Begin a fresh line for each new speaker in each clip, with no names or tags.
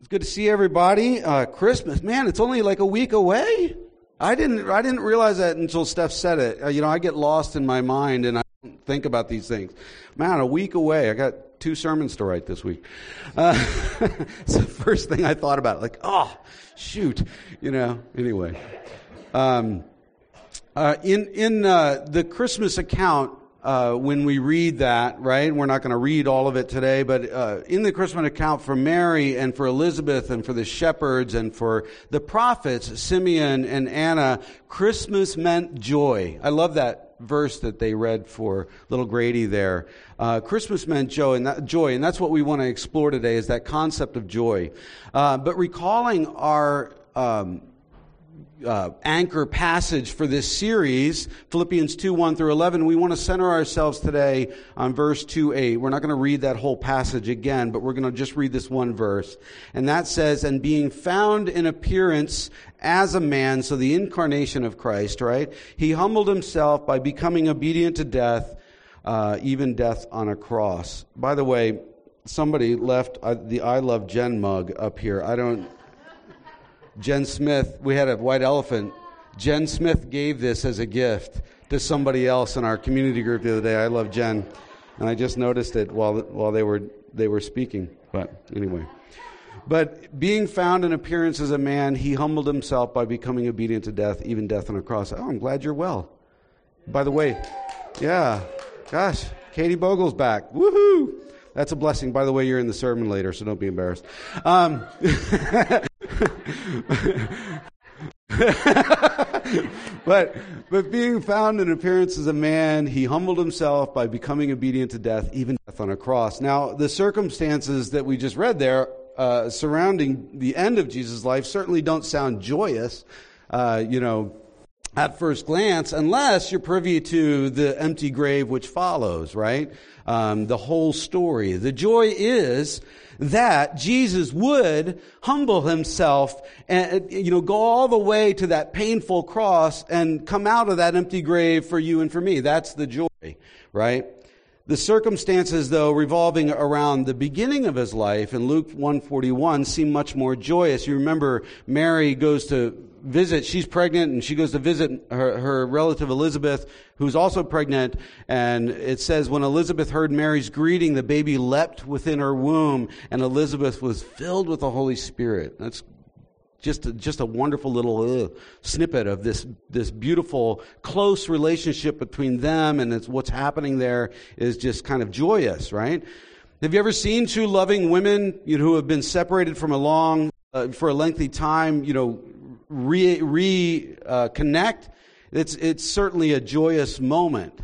It's good to see everybody. Uh, Christmas, man, it's only like a week away. I didn't, I didn't realize that until Steph said it. Uh, you know, I get lost in my mind and I don't think about these things. Man, a week away. I got two sermons to write this week. Uh, it's the first thing I thought about. Like, oh, shoot. You know, anyway. Um, uh, in in uh, the Christmas account, uh, when we read that, right? We're not going to read all of it today, but uh, in the Christmas account for Mary and for Elizabeth and for the shepherds and for the prophets, Simeon and Anna, Christmas meant joy. I love that verse that they read for little Grady there. Uh, Christmas meant joy and, that, joy, and that's what we want to explore today is that concept of joy. Uh, but recalling our um, uh, anchor passage for this series, Philippians 2 1 through 11, we want to center ourselves today on verse 2 8. We're not going to read that whole passage again, but we're going to just read this one verse. And that says, And being found in appearance as a man, so the incarnation of Christ, right? He humbled himself by becoming obedient to death, uh, even death on a cross. By the way, somebody left uh, the I Love Jen mug up here. I don't. Jen Smith, we had a white elephant. Jen Smith gave this as a gift to somebody else in our community group the other day. I love Jen, and I just noticed it while while they were they were speaking. But anyway, but being found in appearance as a man, he humbled himself by becoming obedient to death, even death on a cross. Oh, I'm glad you're well. By the way, yeah, gosh, Katie Bogle's back. Woohoo! That's a blessing. By the way, you're in the sermon later, so don't be embarrassed. Um, but but being found in appearance as a man, he humbled himself by becoming obedient to death, even death on a cross. Now, the circumstances that we just read there uh, surrounding the end of Jesus' life certainly don't sound joyous. Uh, you know, at first glance, unless you're privy to the empty grave which follows, right? Um, the whole story. The joy is that Jesus would humble himself and, you know, go all the way to that painful cross and come out of that empty grave for you and for me. That's the joy, right? The circumstances, though, revolving around the beginning of his life in Luke 141 seem much more joyous. You remember Mary goes to visit, she's pregnant and she goes to visit her, her relative Elizabeth, who's also pregnant. And it says, when Elizabeth heard Mary's greeting, the baby leapt within her womb and Elizabeth was filled with the Holy Spirit. That's just a, just a wonderful little uh, snippet of this this beautiful close relationship between them and what's happening there is just kind of joyous, right? Have you ever seen two loving women you know, who have been separated from a long uh, for a lengthy time, you know, re, re uh, connect, it's, it's certainly a joyous moment.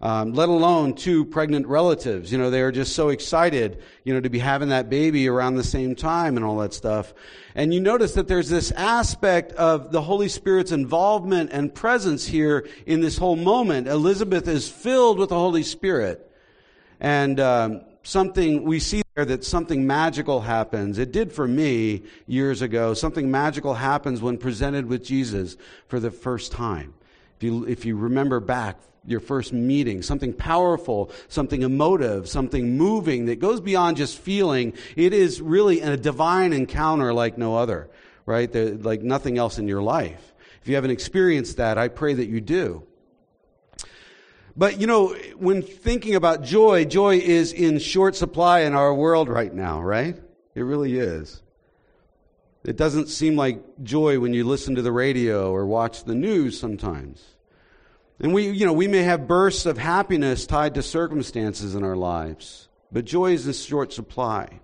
Um, let alone two pregnant relatives. You know, they are just so excited, you know, to be having that baby around the same time and all that stuff. And you notice that there's this aspect of the Holy Spirit's involvement and presence here in this whole moment. Elizabeth is filled with the Holy Spirit. And um, something we see there that something magical happens. It did for me years ago. Something magical happens when presented with Jesus for the first time. If you, if you remember back your first meeting, something powerful, something emotive, something moving that goes beyond just feeling. It is really a divine encounter like no other, right? The, like nothing else in your life. If you haven't experienced that, I pray that you do. But you know, when thinking about joy, joy is in short supply in our world right now, right? It really is. It doesn't seem like joy when you listen to the radio or watch the news sometimes. And we, you know, we may have bursts of happiness tied to circumstances in our lives, but joy is in short supply.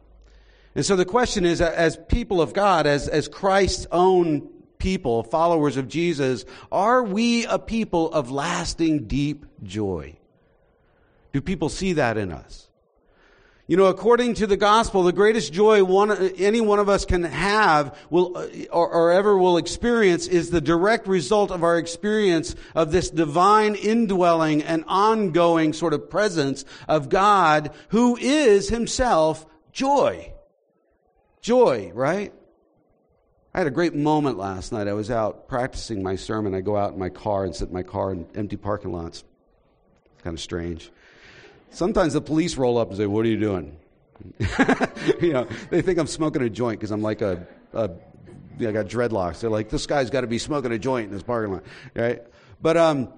And so the question is, as people of God, as, as Christ's own people, followers of Jesus, are we a people of lasting deep joy? Do people see that in us? You know, according to the gospel, the greatest joy one, any one of us can have will, or, or ever will experience is the direct result of our experience of this divine indwelling and ongoing sort of presence of God who is himself joy. Joy, right? I had a great moment last night. I was out practicing my sermon. I go out in my car and sit in my car in empty parking lots. It's kind of strange. Sometimes the police roll up and say, What are you doing? you know, they think I'm smoking a joint because I'm like a, a I got dreadlocks. They're like, this guy's got to be smoking a joint in this parking lot, right? But um,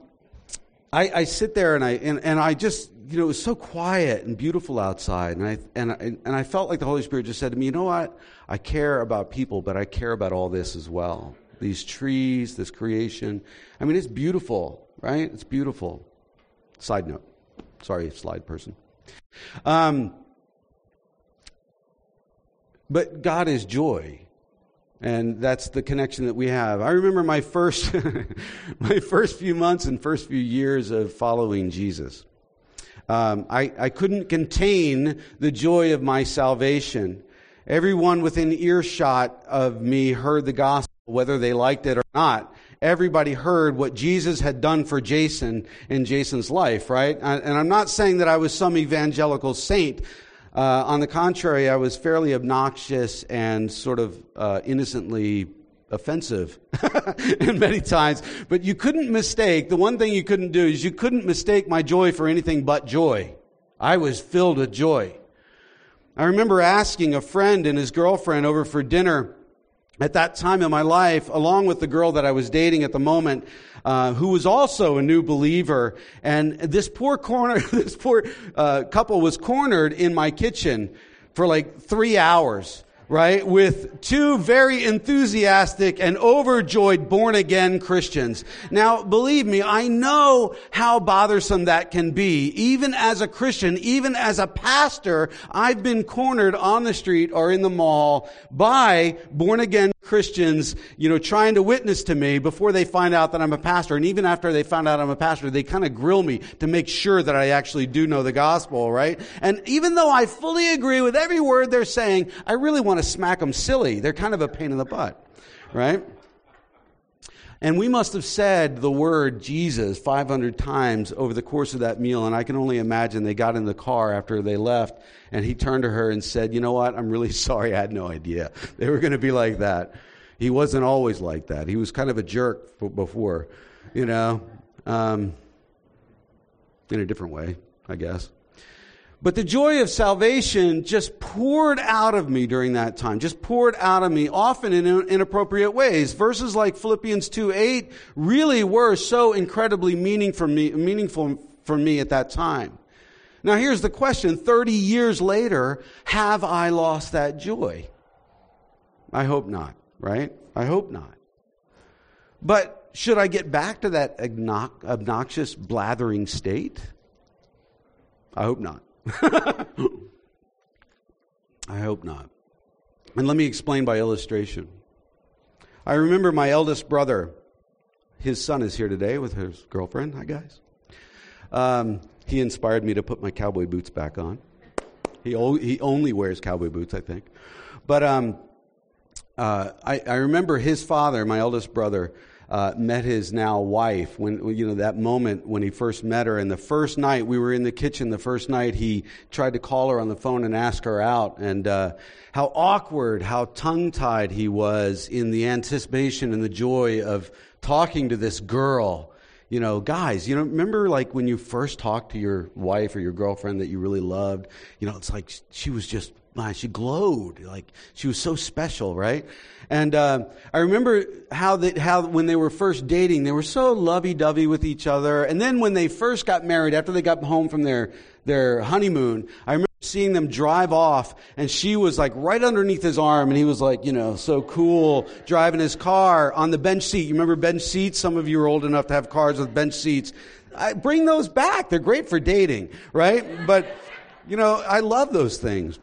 I, I sit there and I and, and I just you know it was so quiet and beautiful outside, and I and I, and I felt like the Holy Spirit just said to me, you know what? I care about people, but I care about all this as well. These trees, this creation. I mean, it's beautiful, right? It's beautiful. Side note. Sorry, slide person. Um, but God is joy. And that's the connection that we have. I remember my first, my first few months and first few years of following Jesus. Um, I, I couldn't contain the joy of my salvation. Everyone within earshot of me heard the gospel, whether they liked it or not. Everybody heard what Jesus had done for Jason in Jason's life, right? And I'm not saying that I was some evangelical saint. Uh, on the contrary, I was fairly obnoxious and sort of uh, innocently offensive and many times. But you couldn't mistake, the one thing you couldn't do is you couldn't mistake my joy for anything but joy. I was filled with joy. I remember asking a friend and his girlfriend over for dinner at that time in my life, along with the girl that I was dating at the moment, uh, who was also a new believer. And this poor corner, this poor uh, couple was cornered in my kitchen for like three hours right? With two very enthusiastic and overjoyed born again Christians. Now, believe me, I know how bothersome that can be. Even as a Christian, even as a pastor, I've been cornered on the street or in the mall by born again Christians, you know, trying to witness to me before they find out that I'm a pastor. And even after they found out I'm a pastor, they kind of grill me to make sure that I actually do know the gospel, right? And even though I fully agree with every word they're saying, I really want to smack them silly. They're kind of a pain in the butt, right? And we must have said the word Jesus 500 times over the course of that meal. And I can only imagine they got in the car after they left and he turned to her and said, You know what? I'm really sorry. I had no idea they were going to be like that. He wasn't always like that. He was kind of a jerk before, you know, um, in a different way, I guess. But the joy of salvation just poured out of me during that time, just poured out of me, often in inappropriate ways. Verses like Philippians 2 8 really were so incredibly meaning for me, meaningful for me at that time. Now, here's the question 30 years later, have I lost that joy? I hope not, right? I hope not. But should I get back to that obnoxious, blathering state? I hope not. I hope not. And let me explain by illustration. I remember my eldest brother, his son is here today with his girlfriend. Hi, guys. Um, he inspired me to put my cowboy boots back on. He, o- he only wears cowboy boots, I think. But um, uh, I, I remember his father, my eldest brother, uh, met his now wife when you know that moment when he first met her. And the first night we were in the kitchen the first night he tried to call her on the phone and ask her out. And uh, how awkward how tongue-tied he was in the anticipation and the joy of talking to this girl. You know guys you know remember like when you first talked to your wife or your girlfriend that you really loved? You know it's like she was just she glowed like she was so special, right? And uh, I remember how that how when they were first dating, they were so lovey-dovey with each other. And then when they first got married, after they got home from their their honeymoon, I remember seeing them drive off, and she was like right underneath his arm, and he was like, you know, so cool driving his car on the bench seat. You remember bench seats? Some of you are old enough to have cars with bench seats. I bring those back. They're great for dating, right? But you know, I love those things.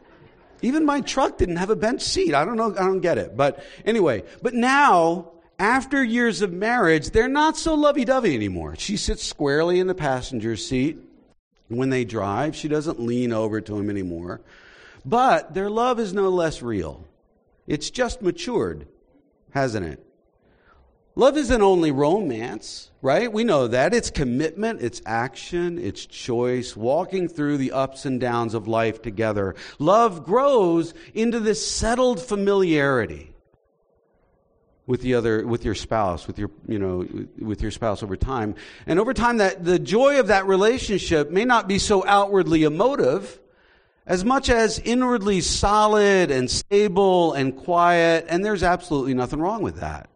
Even my truck didn't have a bench seat. I don't know. I don't get it. But anyway, but now, after years of marriage, they're not so lovey dovey anymore. She sits squarely in the passenger seat. When they drive, she doesn't lean over to him anymore. But their love is no less real. It's just matured, hasn't it? Love isn't only romance, right? We know that. It's commitment, it's action, it's choice, walking through the ups and downs of life together. Love grows into this settled familiarity with the other with your spouse with your you know with your spouse over time and over time that the joy of that relationship may not be so outwardly emotive as much as inwardly solid and stable and quiet, and there's absolutely nothing wrong with that.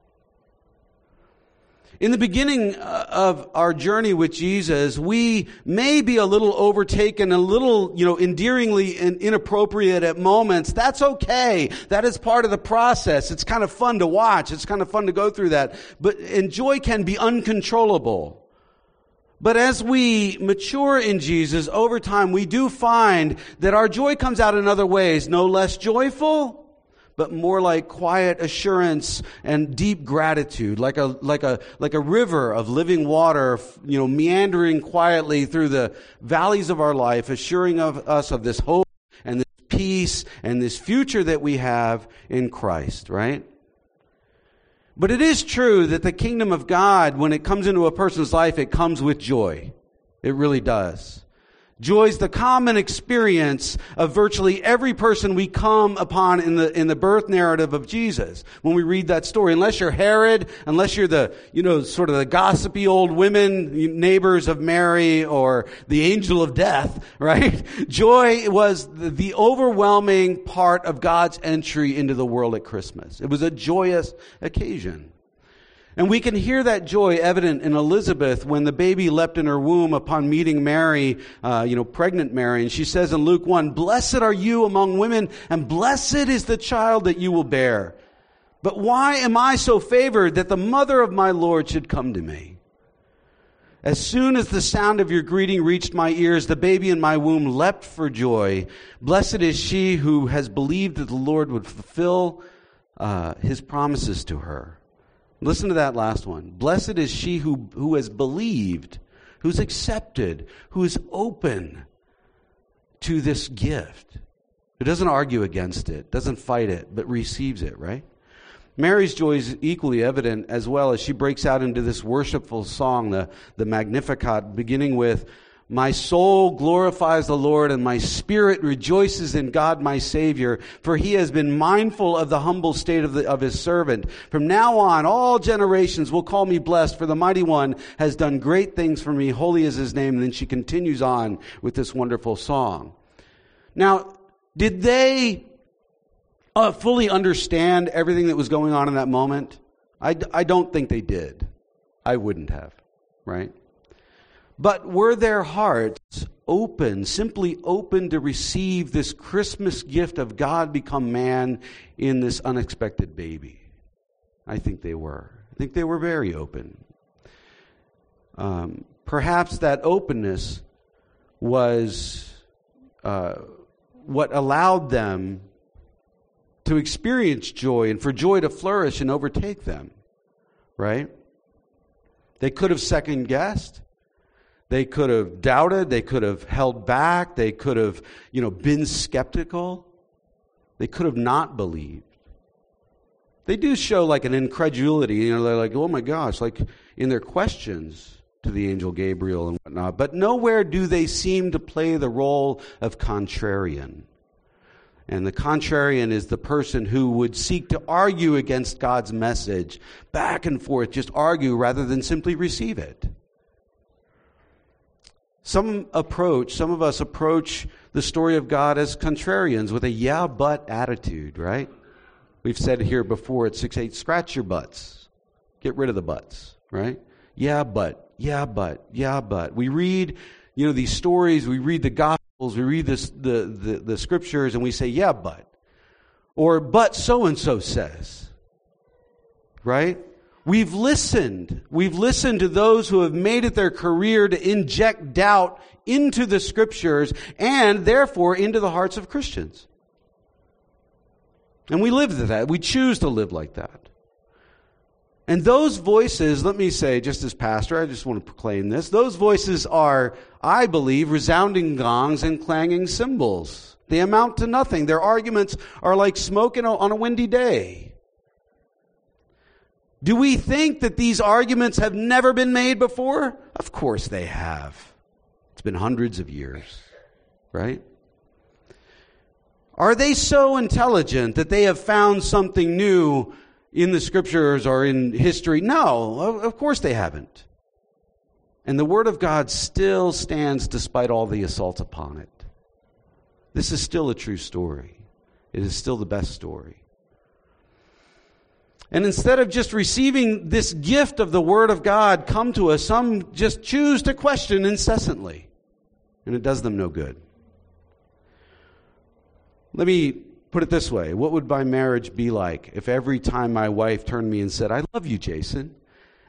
In the beginning uh, of our journey with Jesus, we may be a little overtaken, a little, you know, endearingly inappropriate at moments. That's okay. That is part of the process. It's kind of fun to watch. It's kind of fun to go through that. But, and joy can be uncontrollable. But as we mature in Jesus over time, we do find that our joy comes out in other ways, no less joyful, but more like quiet assurance and deep gratitude, like a, like a, like a river of living water, you know, meandering quietly through the valleys of our life, assuring of us of this hope and this peace and this future that we have in Christ, right? But it is true that the kingdom of God, when it comes into a person's life, it comes with joy. It really does. Joy is the common experience of virtually every person we come upon in the, in the birth narrative of Jesus. When we read that story, unless you're Herod, unless you're the, you know, sort of the gossipy old women, neighbors of Mary or the angel of death, right? Joy was the, the overwhelming part of God's entry into the world at Christmas. It was a joyous occasion. And we can hear that joy evident in Elizabeth when the baby leapt in her womb upon meeting Mary, uh, you know, pregnant Mary. And she says in Luke 1, Blessed are you among women, and blessed is the child that you will bear. But why am I so favored that the mother of my Lord should come to me? As soon as the sound of your greeting reached my ears, the baby in my womb leapt for joy. Blessed is she who has believed that the Lord would fulfill uh, his promises to her. Listen to that last one. Blessed is she who, who has believed, who's accepted, who is open to this gift, who doesn't argue against it, doesn't fight it, but receives it, right? Mary's joy is equally evident as well as she breaks out into this worshipful song, the, the Magnificat, beginning with, my soul glorifies the Lord and my spirit rejoices in God my Savior, for he has been mindful of the humble state of, the, of his servant. From now on, all generations will call me blessed, for the mighty one has done great things for me. Holy is his name. And then she continues on with this wonderful song. Now, did they uh, fully understand everything that was going on in that moment? I, I don't think they did. I wouldn't have, right? But were their hearts open, simply open to receive this Christmas gift of God become man in this unexpected baby? I think they were. I think they were very open. Um, perhaps that openness was uh, what allowed them to experience joy and for joy to flourish and overtake them, right? They could have second guessed. They could have doubted, they could have held back, they could have, you know, been skeptical. They could have not believed. They do show like an incredulity, you know, they're like, oh my gosh, like in their questions to the angel Gabriel and whatnot. But nowhere do they seem to play the role of contrarian. And the contrarian is the person who would seek to argue against God's message, back and forth, just argue rather than simply receive it. Some approach, some of us approach the story of God as contrarians with a yeah, but attitude, right? We've said here before at 6 8, scratch your butts. Get rid of the butts, right? Yeah, but, yeah, but, yeah, but. We read, you know, these stories, we read the Gospels, we read this, the, the, the scriptures, and we say, yeah, but. Or, but so and so says, right? We've listened. We've listened to those who have made it their career to inject doubt into the scriptures and therefore into the hearts of Christians. And we live to that. We choose to live like that. And those voices, let me say, just as pastor, I just want to proclaim this. Those voices are, I believe, resounding gongs and clanging cymbals. They amount to nothing. Their arguments are like smoke on a windy day. Do we think that these arguments have never been made before? Of course they have. It's been hundreds of years, right? Are they so intelligent that they have found something new in the scriptures or in history? No, of course they haven't. And the Word of God still stands despite all the assaults upon it. this is still a true story. It is still the best story. And instead of just receiving this gift of the Word of God come to us, some just choose to question incessantly. And it does them no good. Let me put it this way What would my marriage be like if every time my wife turned me and said, I love you, Jason?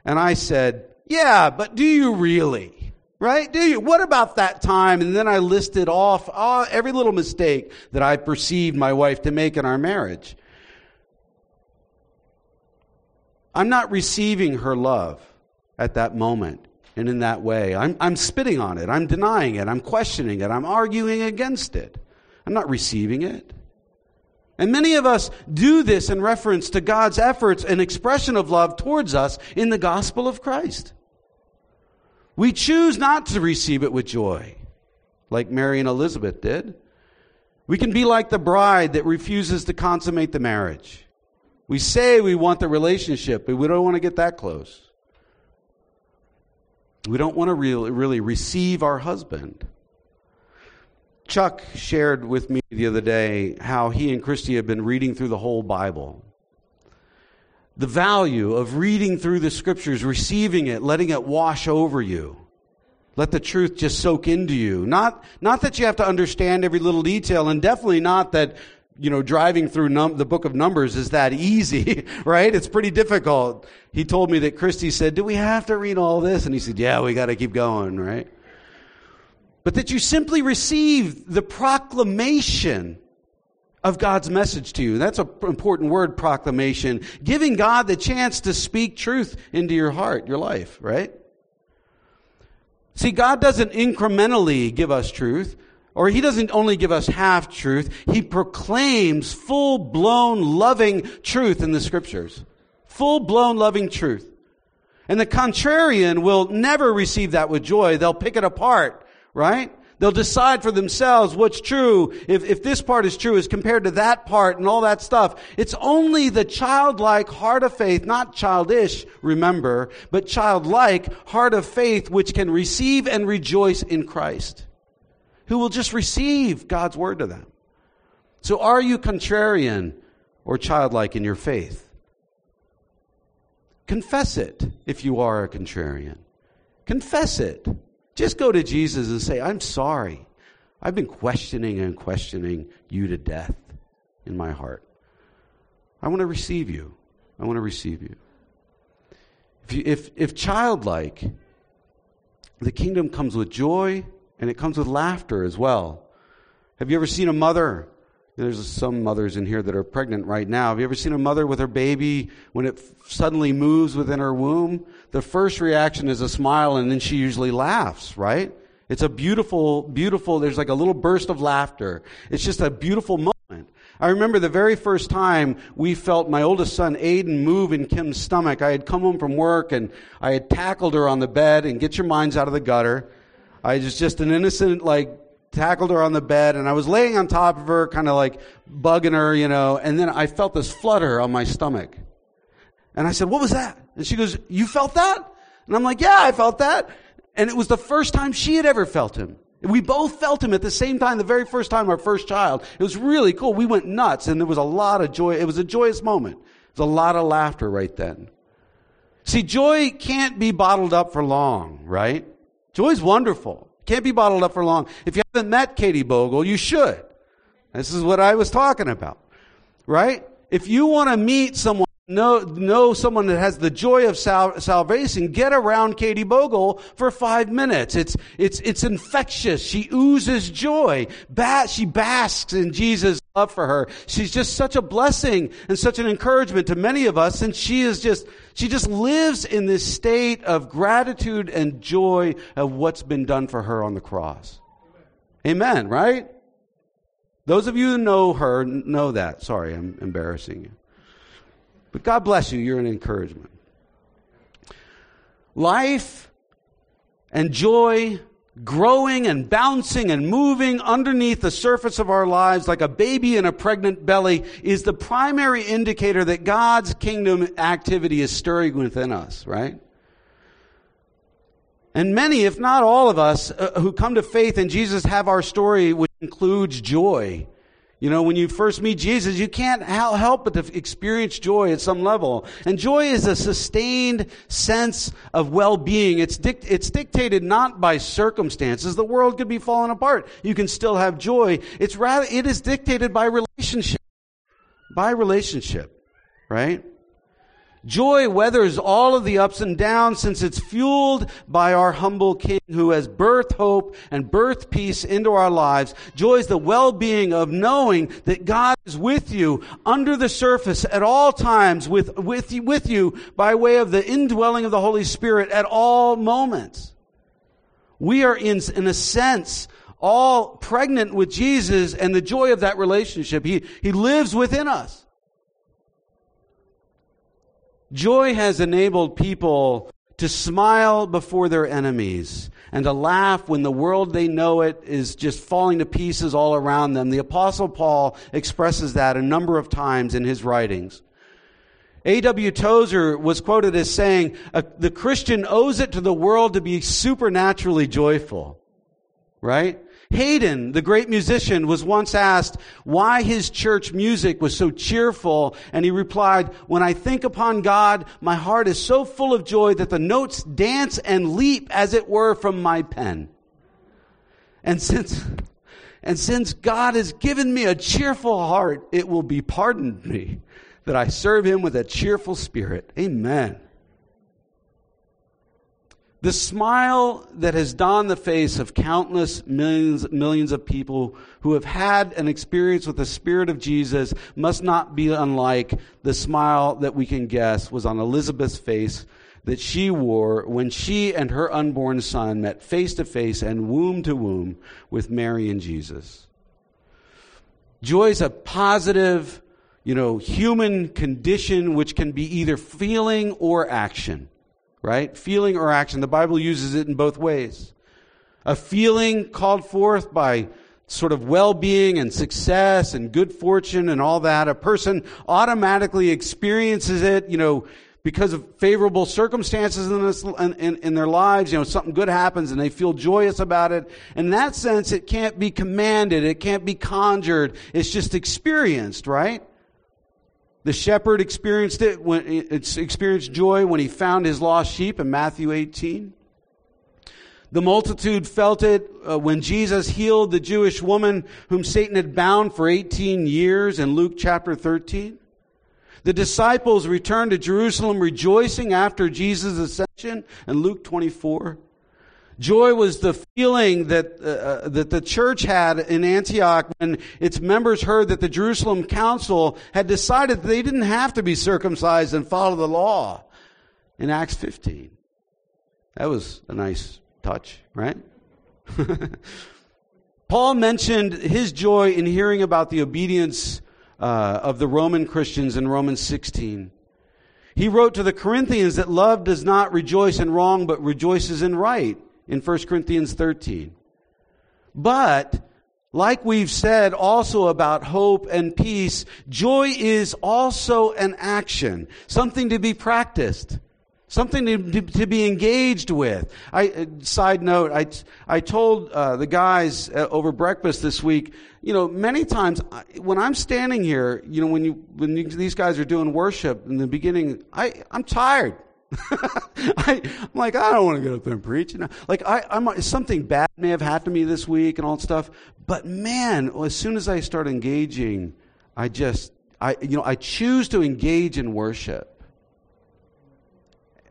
And I said, Yeah, but do you really? Right? Do you? What about that time? And then I listed off oh, every little mistake that I perceived my wife to make in our marriage. I'm not receiving her love at that moment and in that way. I'm, I'm spitting on it. I'm denying it. I'm questioning it. I'm arguing against it. I'm not receiving it. And many of us do this in reference to God's efforts and expression of love towards us in the gospel of Christ. We choose not to receive it with joy, like Mary and Elizabeth did. We can be like the bride that refuses to consummate the marriage. We say we want the relationship, but we don't want to get that close. We don't want to really, really receive our husband. Chuck shared with me the other day how he and Christy have been reading through the whole Bible. The value of reading through the scriptures, receiving it, letting it wash over you. Let the truth just soak into you. Not, not that you have to understand every little detail, and definitely not that you know, driving through num- the book of Numbers is that easy, right? It's pretty difficult. He told me that Christy said, Do we have to read all this? And he said, Yeah, we got to keep going, right? But that you simply receive the proclamation of God's message to you. That's an important word, proclamation. Giving God the chance to speak truth into your heart, your life, right? See, God doesn't incrementally give us truth. Or he doesn't only give us half truth, he proclaims full blown loving truth in the scriptures. Full blown loving truth. And the contrarian will never receive that with joy. They'll pick it apart, right? They'll decide for themselves what's true, if, if this part is true as compared to that part and all that stuff. It's only the childlike heart of faith, not childish, remember, but childlike heart of faith which can receive and rejoice in Christ who will just receive God's word to them. So are you contrarian or childlike in your faith? Confess it if you are a contrarian. Confess it. Just go to Jesus and say, I'm sorry. I've been questioning and questioning you to death in my heart. I want to receive you. I want to receive you. If, you, if, if childlike, the kingdom comes with joy and it comes with laughter as well. Have you ever seen a mother? There's some mothers in here that are pregnant right now. Have you ever seen a mother with her baby when it suddenly moves within her womb? The first reaction is a smile and then she usually laughs, right? It's a beautiful, beautiful, there's like a little burst of laughter. It's just a beautiful moment. I remember the very first time we felt my oldest son Aiden move in Kim's stomach. I had come home from work and I had tackled her on the bed and get your minds out of the gutter. I was just an innocent, like, tackled her on the bed and I was laying on top of her, kind of like bugging her, you know, and then I felt this flutter on my stomach. And I said, what was that? And she goes, you felt that? And I'm like, yeah, I felt that. And it was the first time she had ever felt him. We both felt him at the same time, the very first time, our first child. It was really cool. We went nuts and there was a lot of joy. It was a joyous moment. There was a lot of laughter right then. See, joy can't be bottled up for long, right? Joy's wonderful. Can't be bottled up for long. If you haven't met Katie Bogle, you should. This is what I was talking about. Right? If you want to meet someone know, know someone that has the joy of sal- salvation, get around Katie Bogle for five minutes. It's, it's, it's infectious. She oozes joy. Ba- she basks in Jesus' love for her. She's just such a blessing and such an encouragement to many of us. And she is just, she just lives in this state of gratitude and joy of what's been done for her on the cross. Amen, right? Those of you who know her know that. Sorry, I'm embarrassing you. But God bless you. You're an encouragement. Life and joy growing and bouncing and moving underneath the surface of our lives like a baby in a pregnant belly is the primary indicator that God's kingdom activity is stirring within us, right? And many, if not all of us, uh, who come to faith in Jesus have our story, which includes joy. You know, when you first meet Jesus, you can't help but to experience joy at some level. And joy is a sustained sense of well-being. It's, it's dictated not by circumstances. The world could be falling apart. You can still have joy. It's rather, it is dictated by relationship. By relationship. Right? Joy weathers all of the ups and downs since it's fueled by our humble King who has birthed hope and birthed peace into our lives. Joy is the well-being of knowing that God is with you under the surface at all times with, with, you, with you by way of the indwelling of the Holy Spirit at all moments. We are in, in a sense, all pregnant with Jesus and the joy of that relationship. He, he lives within us. Joy has enabled people to smile before their enemies and to laugh when the world they know it is just falling to pieces all around them. The apostle Paul expresses that a number of times in his writings. A.W. Tozer was quoted as saying, the Christian owes it to the world to be supernaturally joyful. Right? Haydn, the great musician, was once asked why his church music was so cheerful, and he replied, When I think upon God, my heart is so full of joy that the notes dance and leap, as it were, from my pen. And since, and since God has given me a cheerful heart, it will be pardoned me that I serve him with a cheerful spirit. Amen. The smile that has donned the face of countless millions, millions of people who have had an experience with the Spirit of Jesus must not be unlike the smile that we can guess was on Elizabeth's face that she wore when she and her unborn son met face to face and womb to womb with Mary and Jesus. Joy is a positive, you know, human condition which can be either feeling or action right? Feeling or action. The Bible uses it in both ways. A feeling called forth by sort of well-being and success and good fortune and all that. A person automatically experiences it, you know, because of favorable circumstances in, this, in, in, their lives, you know, something good happens and they feel joyous about it. In that sense, it can't be commanded. It can't be conjured. It's just experienced, right? The shepherd experienced it when experienced joy when he found his lost sheep in Matthew 18. The multitude felt it uh, when Jesus healed the Jewish woman whom Satan had bound for 18 years in Luke chapter 13. The disciples returned to Jerusalem rejoicing after Jesus' ascension in Luke 24. Joy was the feeling that, uh, uh, that the church had in Antioch when its members heard that the Jerusalem council had decided that they didn't have to be circumcised and follow the law in Acts 15. That was a nice touch, right? Paul mentioned his joy in hearing about the obedience uh, of the Roman Christians in Romans 16. He wrote to the Corinthians that love does not rejoice in wrong, but rejoices in right in 1 Corinthians 13. But, like we've said also about hope and peace, joy is also an action, something to be practiced. Something to, to, to be engaged with. I, uh, side note, I, I told uh, the guys uh, over breakfast this week, you know, many times when I'm standing here, you know, when you, when you, these guys are doing worship in the beginning, I, I'm tired. I, am like, I don't want to get up there and preach. Know? Like, I, I'm, something bad may have happened to me this week and all that stuff. But man, as soon as I start engaging, I just, I, you know, I choose to engage in worship.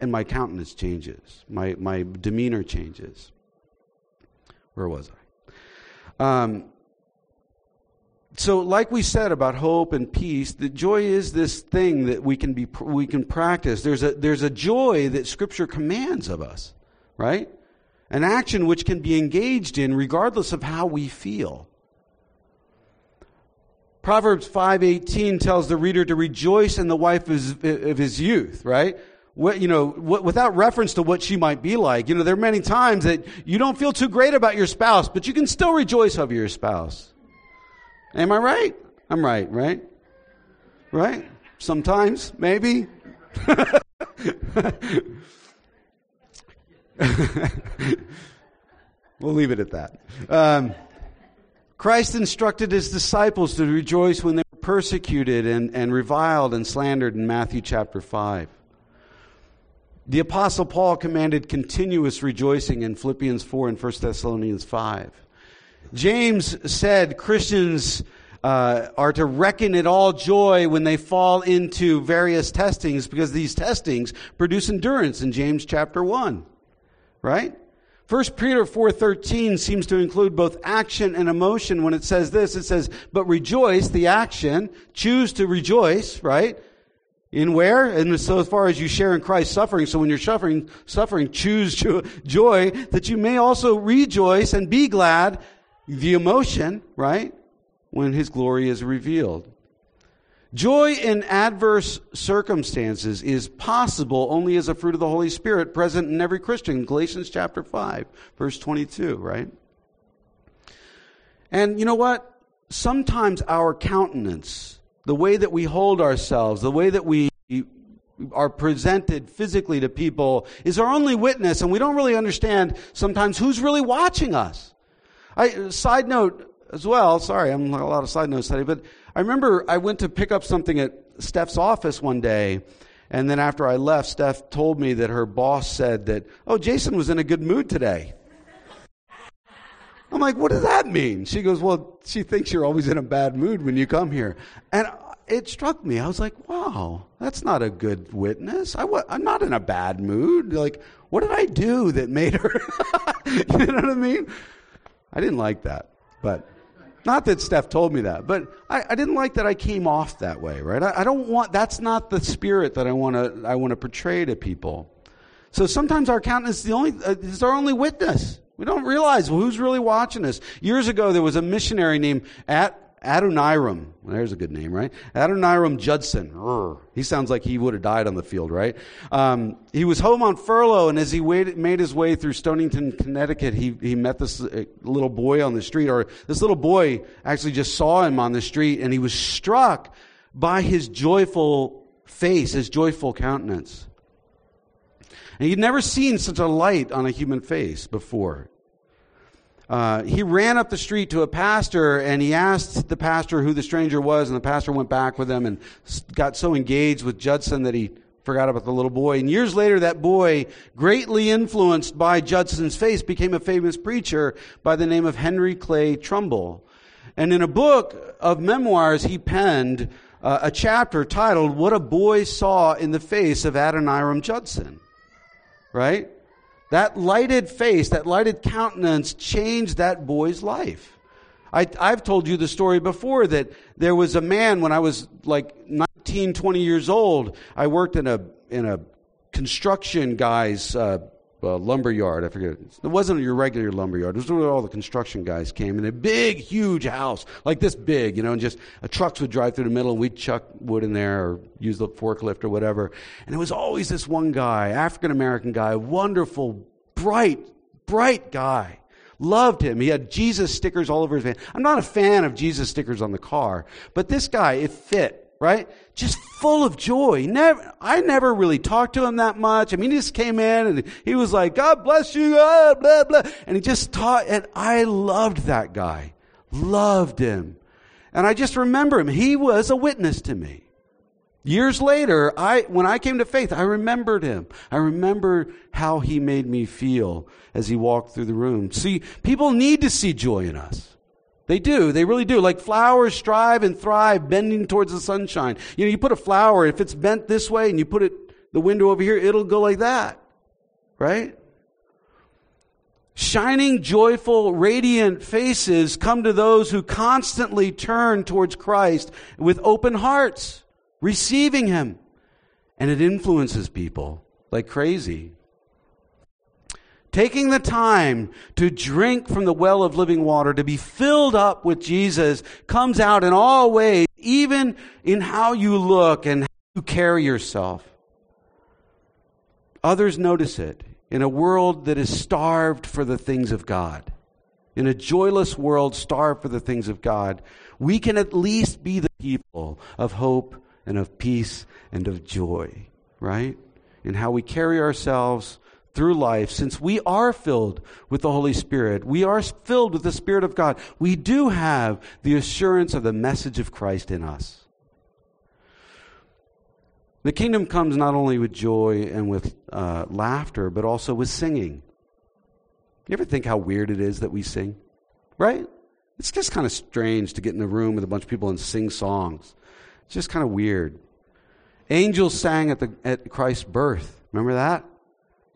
And my countenance changes. My, my demeanor changes. Where was I? Um, so like we said about hope and peace the joy is this thing that we can be we can practice there's a there's a joy that scripture commands of us right an action which can be engaged in regardless of how we feel proverbs 5.18 tells the reader to rejoice in the wife of his, of his youth right what, you know, what, without reference to what she might be like. You know, there are many times that you don't feel too great about your spouse, but you can still rejoice over your spouse. Am I right? I'm right, right? Right? Sometimes, maybe. we'll leave it at that. Um, Christ instructed his disciples to rejoice when they were persecuted and, and reviled and slandered in Matthew chapter 5. The Apostle Paul commanded continuous rejoicing in Philippians 4 and 1 Thessalonians 5. James said Christians uh, are to reckon it all joy when they fall into various testings because these testings produce endurance in James chapter 1. Right? 1 Peter 4:13 seems to include both action and emotion when it says this it says but rejoice the action choose to rejoice right in where and so far as you share in Christ's suffering so when you're suffering suffering choose joy that you may also rejoice and be glad the emotion right when his glory is revealed. Joy in adverse circumstances is possible only as a fruit of the Holy Spirit present in every Christian. Galatians chapter 5, verse 22, right? And you know what? Sometimes our countenance, the way that we hold ourselves, the way that we are presented physically to people is our only witness, and we don't really understand sometimes who's really watching us. I, side note, as well. Sorry, I'm a lot of side notes today, but I remember I went to pick up something at Steph's office one day, and then after I left, Steph told me that her boss said that, oh, Jason was in a good mood today. I'm like, what does that mean? She goes, well, she thinks you're always in a bad mood when you come here. And it struck me. I was like, wow, that's not a good witness. I w- I'm not in a bad mood. Like, what did I do that made her? you know what I mean? I didn't like that. But not that Steph told me that, but I, I didn't like that I came off that way, right? I, I don't want, that's not the spirit that I want to, I want to portray to people. So sometimes our countenance is the only, uh, is our only witness. We don't realize who's really watching us. Years ago, there was a missionary named at Adoniram. There's a good name, right? Adoniram Judson. He sounds like he would have died on the field, right? Um, he was home on furlough, and as he waited, made his way through Stonington, Connecticut, he, he met this uh, little boy on the street, or this little boy actually just saw him on the street, and he was struck by his joyful face, his joyful countenance. And he'd never seen such a light on a human face before. Uh, he ran up the street to a pastor and he asked the pastor who the stranger was, and the pastor went back with him and got so engaged with Judson that he forgot about the little boy. And years later, that boy, greatly influenced by Judson's face, became a famous preacher by the name of Henry Clay Trumbull. And in a book of memoirs he penned, uh, a chapter titled, What a Boy Saw in the Face of Adoniram Judson. Right? That lighted face, that lighted countenance changed that boy's life. I, have told you the story before that there was a man when I was like 19, 20 years old. I worked in a, in a construction guy's uh, uh, lumber yard. I forget. It wasn't your regular lumber yard. It was where all the construction guys came in a big, huge house, like this big, you know, and just uh, trucks would drive through the middle and we'd chuck wood in there or use the forklift or whatever. And it was always this one guy, African American guy, wonderful, bright, bright guy. Loved him. He had Jesus stickers all over his van. I'm not a fan of Jesus stickers on the car, but this guy, it fit right? Just full of joy. Never, I never really talked to him that much. I mean, he just came in and he was like, God bless you, blah, blah. And he just taught, and I loved that guy. Loved him. And I just remember him. He was a witness to me. Years later, I, when I came to faith, I remembered him. I remember how he made me feel as he walked through the room. See, people need to see joy in us. They do. They really do. Like flowers strive and thrive bending towards the sunshine. You know, you put a flower, if it's bent this way and you put it the window over here, it'll go like that. Right? Shining, joyful, radiant faces come to those who constantly turn towards Christ with open hearts, receiving Him. And it influences people like crazy. Taking the time to drink from the well of living water, to be filled up with Jesus, comes out in all ways, even in how you look and how you carry yourself. Others notice it in a world that is starved for the things of God. In a joyless world starved for the things of God, we can at least be the people of hope and of peace and of joy, right? In how we carry ourselves through life, since we are filled with the Holy Spirit, we are filled with the Spirit of God, we do have the assurance of the message of Christ in us. The kingdom comes not only with joy and with uh, laughter, but also with singing. You ever think how weird it is that we sing? Right? It's just kind of strange to get in a room with a bunch of people and sing songs. It's just kind of weird. Angels sang at, the, at Christ's birth. Remember that?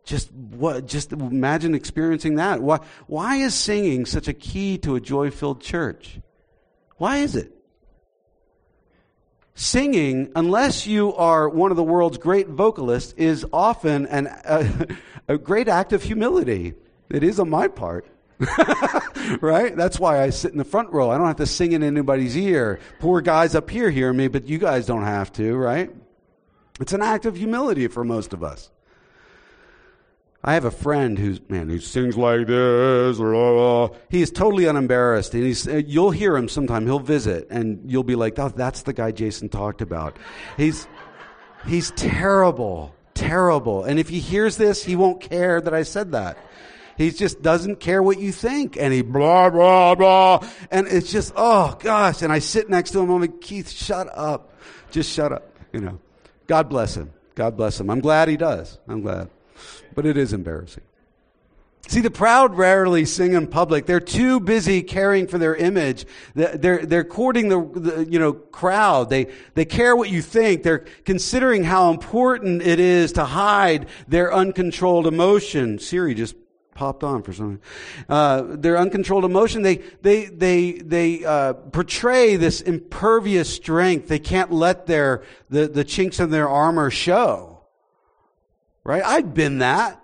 Just what? Just imagine experiencing that. Why? Why is singing such a key to a joy-filled church? Why is it? Singing, unless you are one of the world's great vocalists, is often an, a, a great act of humility. It is on my part. right? That's why I sit in the front row. I don't have to sing in anybody's ear. Poor guys up here hear me, but you guys don't have to, right? It's an act of humility for most of us. I have a friend who's man who sings like this. Blah, blah. He is totally unembarrassed, and he's uh, you'll hear him sometime. He'll visit, and you'll be like, oh, "That's the guy Jason talked about." He's he's terrible, terrible. And if he hears this, he won't care that I said that. He just doesn't care what you think, and he blah blah blah, and it's just oh gosh. And I sit next to him. I'm like, Keith, shut up, just shut up. You know, God bless him. God bless him. I'm glad he does. I'm glad but it is embarrassing. See, the proud rarely sing in public. They're too busy caring for their image. They're, they're courting the, the, you know, crowd. They, they care what you think. They're considering how important it is to hide their uncontrolled emotion. Siri just popped on for something. Uh, their uncontrolled emotion. They, they, they, they, uh, portray this impervious strength. They can't let their, the, the chinks in their armor show right? I'd been that.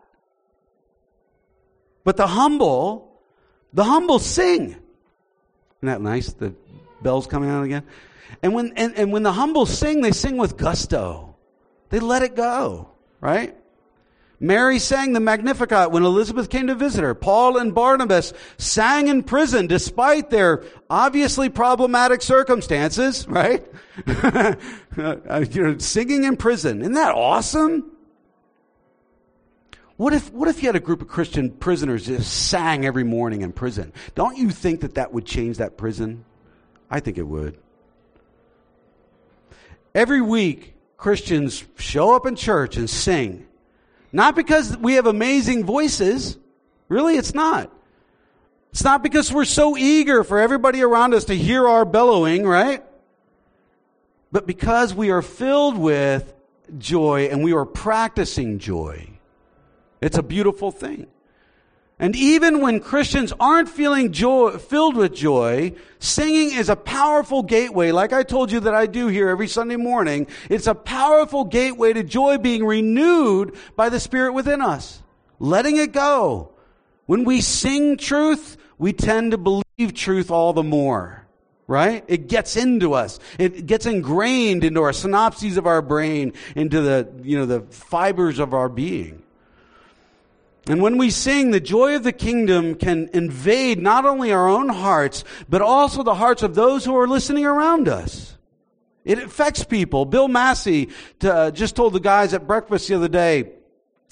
But the humble, the humble sing. Isn't that nice? The bells coming out again. And when, and, and when the humble sing, they sing with gusto. They let it go, right? Mary sang the Magnificat when Elizabeth came to visit her. Paul and Barnabas sang in prison despite their obviously problematic circumstances, right? Uh, you know, singing in prison. Isn't that awesome? What if, what if you had a group of Christian prisoners just sang every morning in prison? Don't you think that that would change that prison? I think it would. Every week, Christians show up in church and sing. Not because we have amazing voices. Really, it's not. It's not because we're so eager for everybody around us to hear our bellowing, right? But because we are filled with joy and we are practicing joy. It's a beautiful thing. And even when Christians aren't feeling joy, filled with joy, singing is a powerful gateway, like I told you that I do here every Sunday morning. It's a powerful gateway to joy being renewed by the Spirit within us. Letting it go. When we sing truth, we tend to believe truth all the more. Right? It gets into us. It gets ingrained into our synapses of our brain, into the, you know, the fibers of our being. And when we sing, the joy of the kingdom can invade not only our own hearts, but also the hearts of those who are listening around us. It affects people. Bill Massey uh, just told the guys at breakfast the other day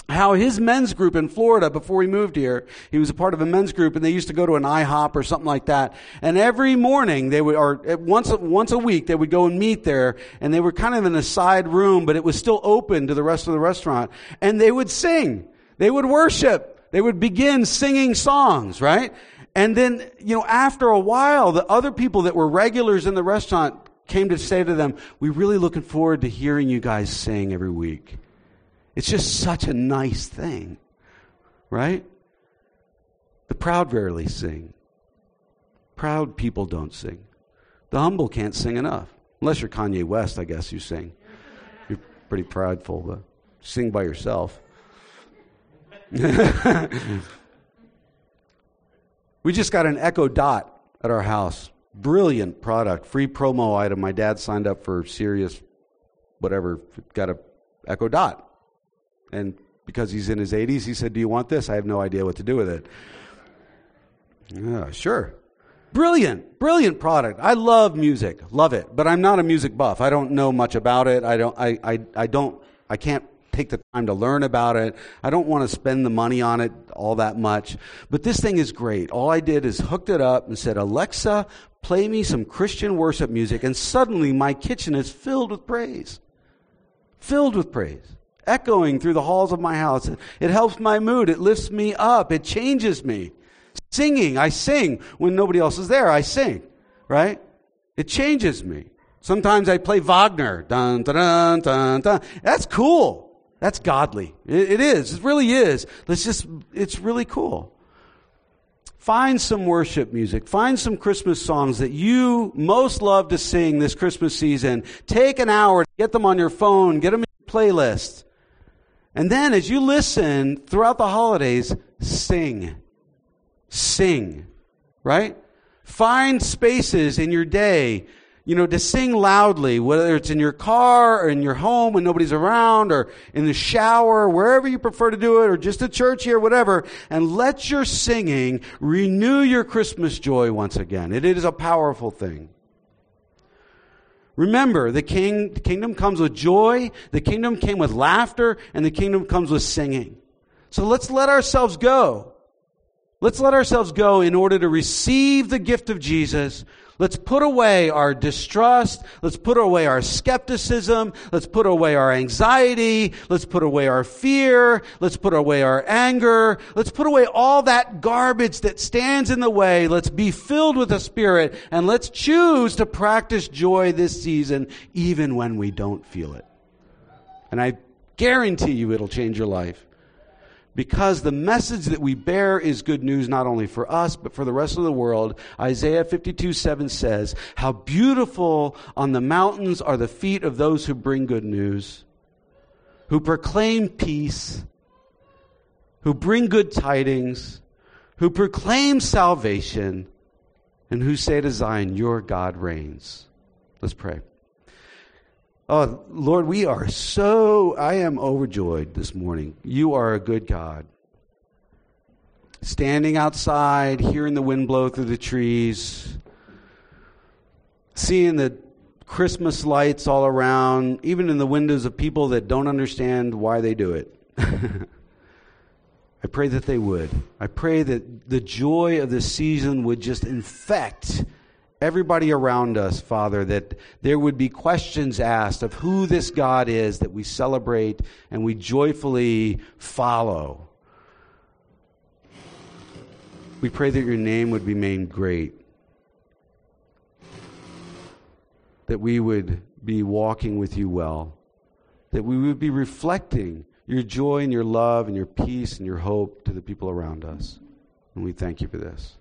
how his men's group in Florida, before he moved here, he was a part of a men's group and they used to go to an IHOP or something like that. And every morning they would, or once, once a week, they would go and meet there and they were kind of in a side room, but it was still open to the rest of the restaurant. And they would sing. They would worship. They would begin singing songs, right? And then, you know, after a while, the other people that were regulars in the restaurant came to say to them, we're really looking forward to hearing you guys sing every week. It's just such a nice thing, right? The proud rarely sing. Proud people don't sing. The humble can't sing enough. Unless you're Kanye West, I guess you sing. You're pretty prideful, but sing by yourself. we just got an Echo Dot at our house. Brilliant product, free promo item. My dad signed up for Sirius, whatever, got a Echo Dot. And because he's in his 80s, he said, Do you want this? I have no idea what to do with it. Yeah, sure. Brilliant, brilliant product. I love music, love it, but I'm not a music buff. I don't know much about it. I don't, I, I, I don't, I can't take the time to learn about it. I don't want to spend the money on it all that much. But this thing is great. All I did is hooked it up and said, Alexa, play me some Christian worship music. And suddenly my kitchen is filled with praise. Filled with praise. Echoing through the halls of my house. It helps my mood. It lifts me up. It changes me. Singing. I sing when nobody else is there. I sing. Right? It changes me. Sometimes I play Wagner. Dun, dun, dun, dun, dun. That's cool. That's godly. It, it is. It really is. Let's just, it's really cool. Find some worship music. Find some Christmas songs that you most love to sing this Christmas season. Take an hour get them on your phone, get them in your playlist. And then as you listen throughout the holidays, sing. Sing. Right? Find spaces in your day you know, to sing loudly, whether it's in your car or in your home when nobody's around or in the shower, wherever you prefer to do it, or just at church here, whatever, and let your singing renew your Christmas joy once again. It is a powerful thing. Remember, the, king, the kingdom comes with joy, the kingdom came with laughter, and the kingdom comes with singing. So let's let ourselves go. Let's let ourselves go in order to receive the gift of Jesus, Let's put away our distrust. Let's put away our skepticism. Let's put away our anxiety. Let's put away our fear. Let's put away our anger. Let's put away all that garbage that stands in the way. Let's be filled with the Spirit and let's choose to practice joy this season even when we don't feel it. And I guarantee you it'll change your life because the message that we bear is good news not only for us, but for the rest of the world. Isaiah 52 7 says, How beautiful on the mountains are the feet of those who bring good news, who proclaim peace, who bring good tidings, who proclaim salvation, and who say to Zion, Your God reigns. Let's pray. Oh, Lord, we are so, I am overjoyed this morning. You are a good God. Standing outside, hearing the wind blow through the trees, seeing the Christmas lights all around, even in the windows of people that don't understand why they do it. I pray that they would. I pray that the joy of this season would just infect everybody around us, Father, that there would be questions asked of who this God is that we celebrate and we joyfully follow. We pray that your name would be made great, that we would be walking with you well, that we would be reflecting your joy and your love and your peace and your hope to the people around us. And we thank you for this.